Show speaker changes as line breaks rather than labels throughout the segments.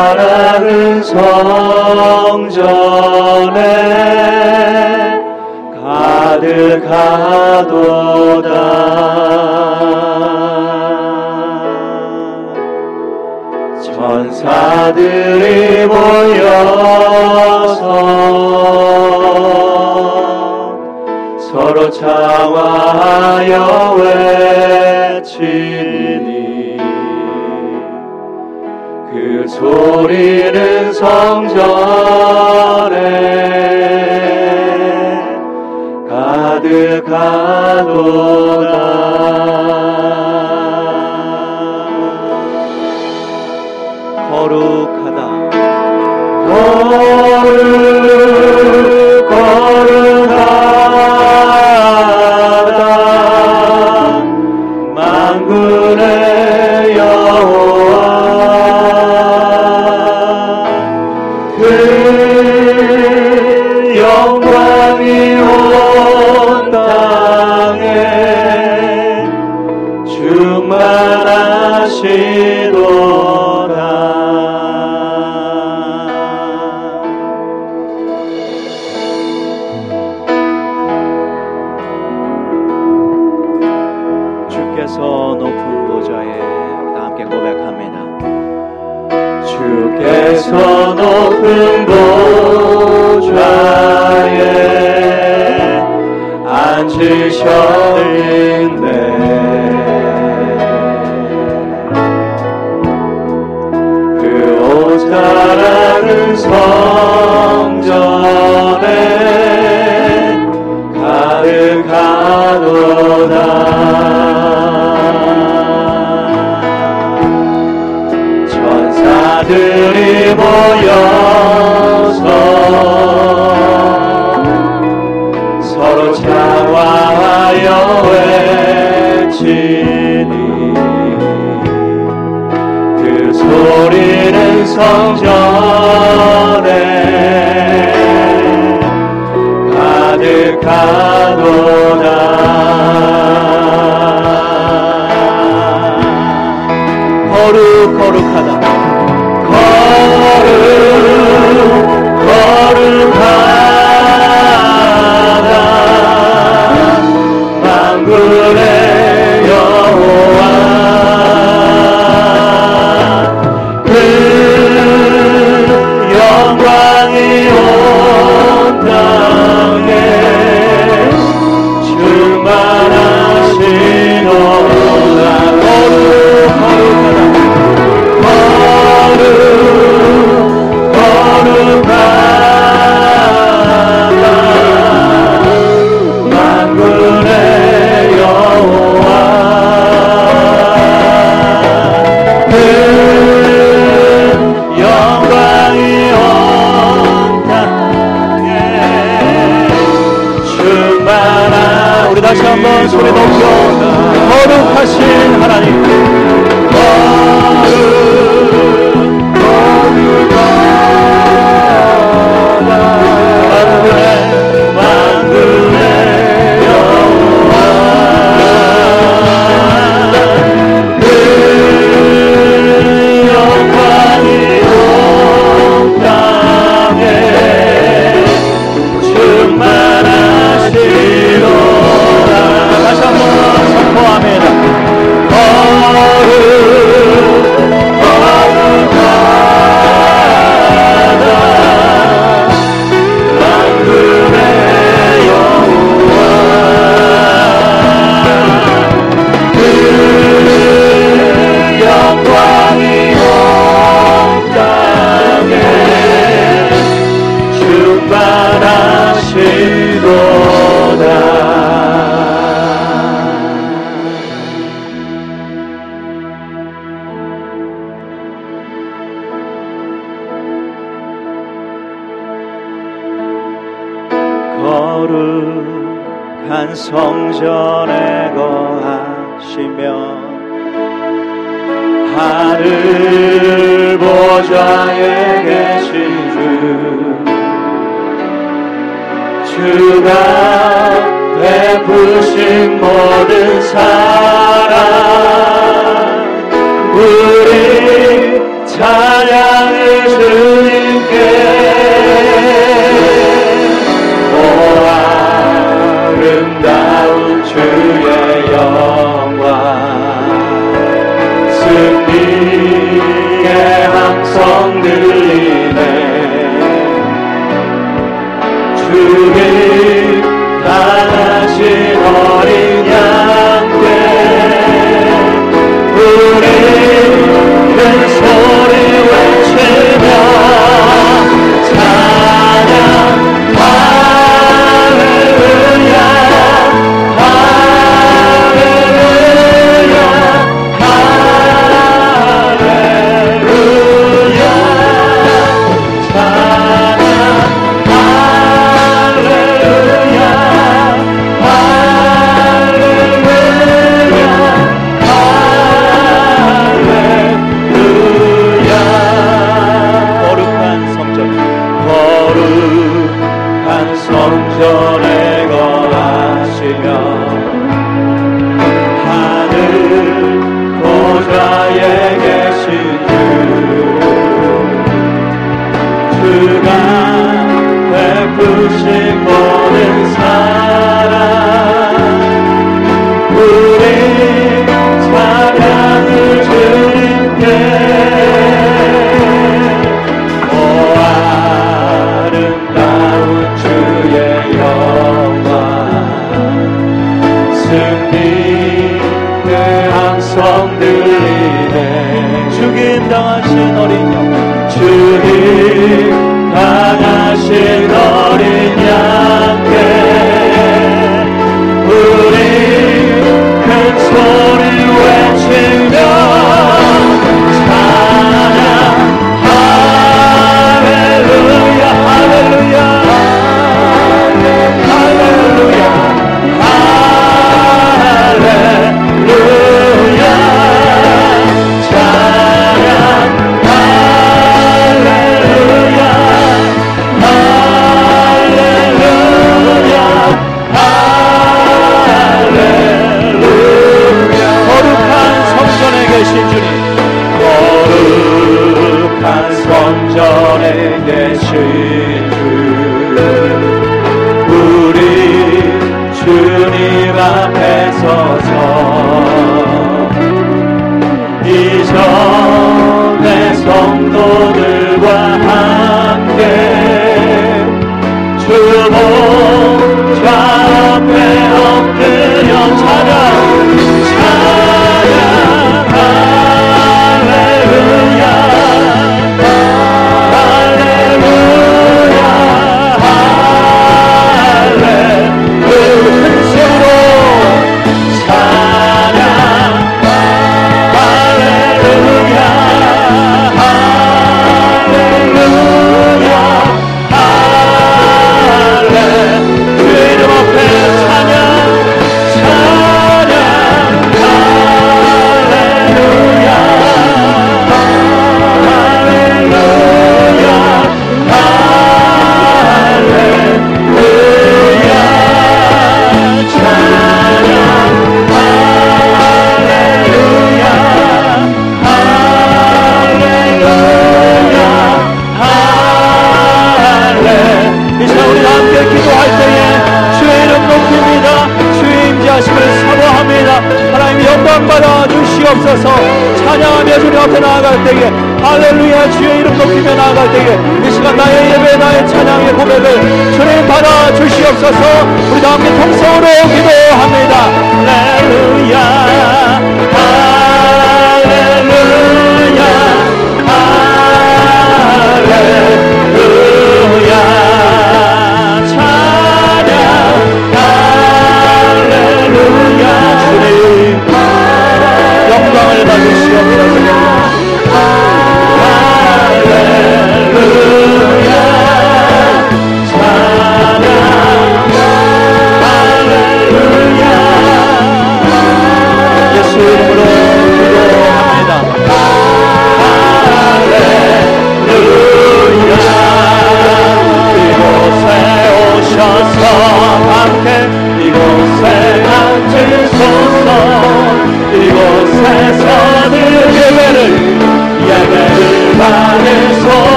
사랑은 성전에 가득하도다. 천사들이 모여서 서로 창화하여 외치 소리는 성전에 가득하도다. 만드셨는데. 그 오사라는 성전에 가득하도다. 천사들이 모여 하시니 그 소리는 성전 보좌에 계신 주 주가 베푸신 모든 삶.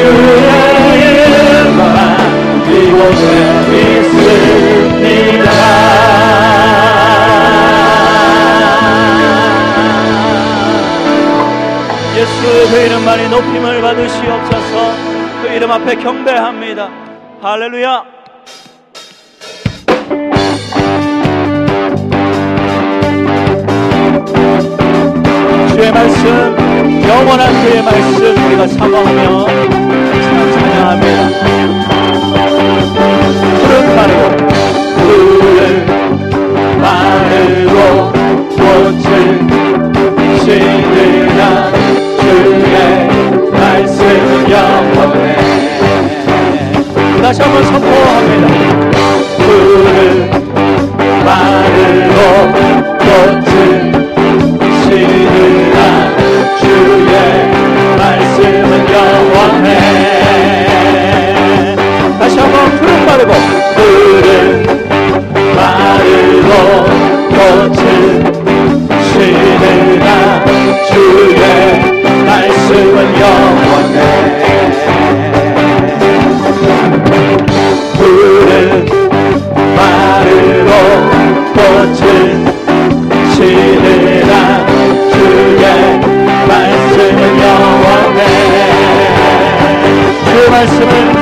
주의만 이곳에 있습니다.
예수 그 이름만이 높임을 받으시옵소서. 그 이름 앞에 경배합니다. 할렐루야. 주의 말씀 영원한 그의 말씀 우리가 사모하며 아멘 푸른 마늘
푸른 마늘로 꽃을 시느라 주의 말씀 영원해
다시 한번 선포합니다
푸른 마을로, 이름은 영원해.
푸른
마을로 꽃을 시느라 주의 말씀은 영원해.
그
말씀은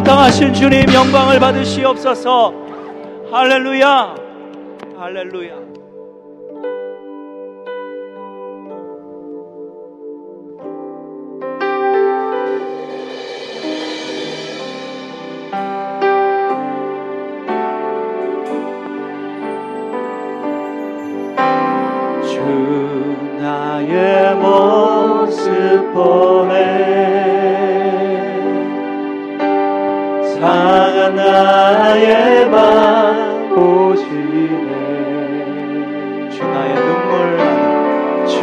합당하신 주님
영광을 받으시옵소서. 할렐루야. 할렐루야.
주 나의 모습 보 나의 밤 보시네.
주 나의 눈물 안에
주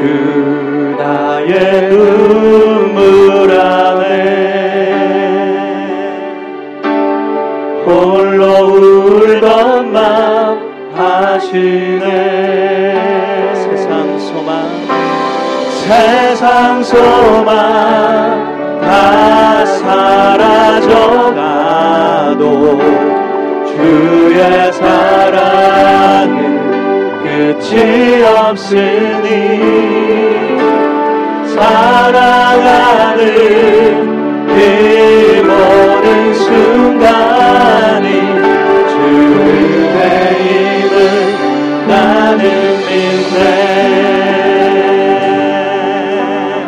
나의 눈물 안에 홀로 울던 맘 하시네.
세상 소망
세상 소망 다 사라져가 있어도 주의 사랑은 끝이 없으니 사랑하는 그 모든 순간이 주의임을 나는 믿네.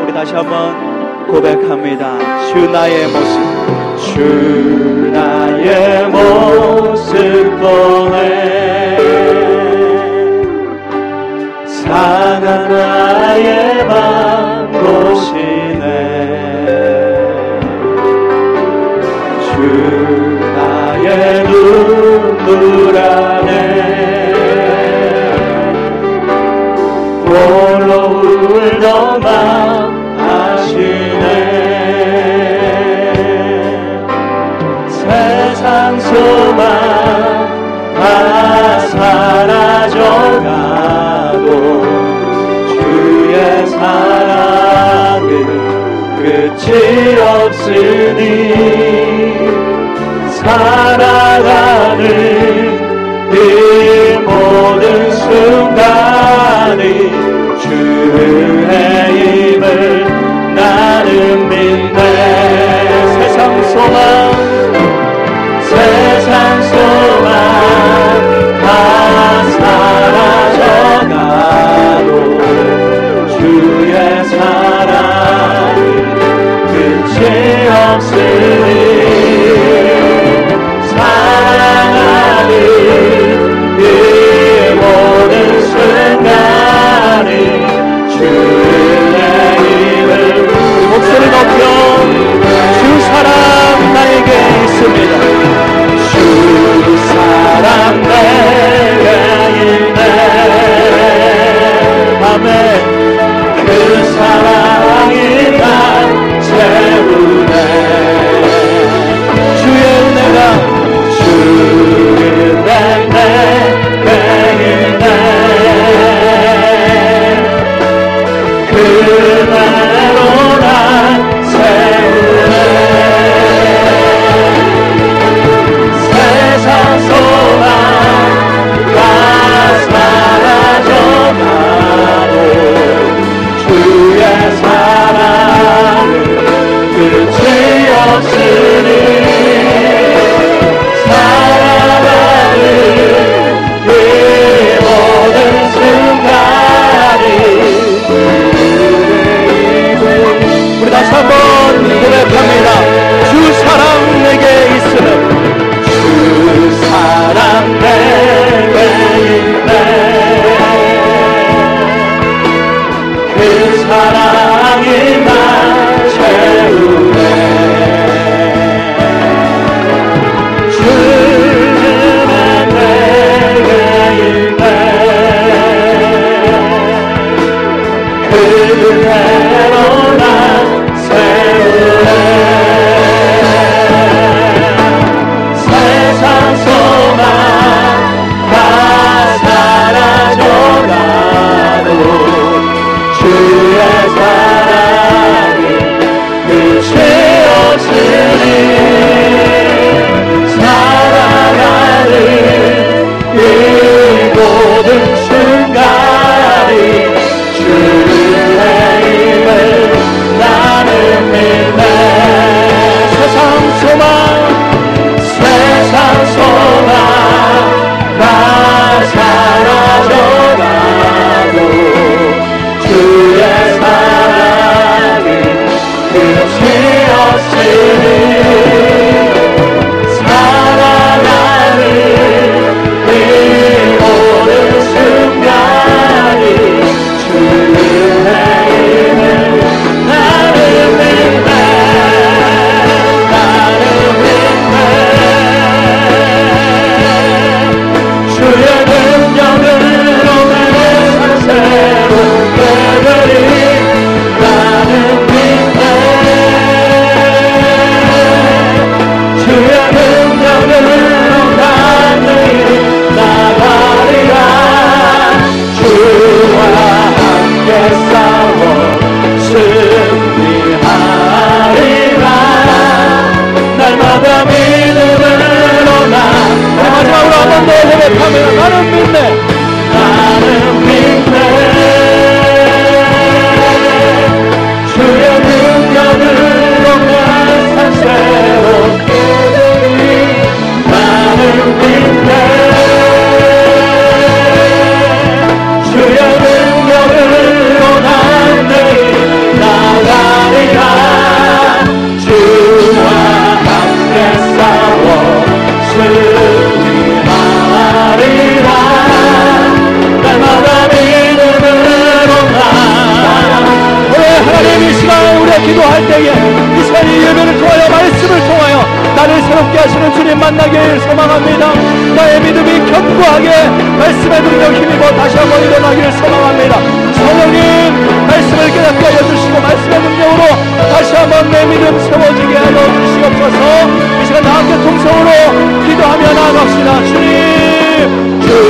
우리 다시 한번 고백합니다. 주 나의 모습
주. 주의 모습 보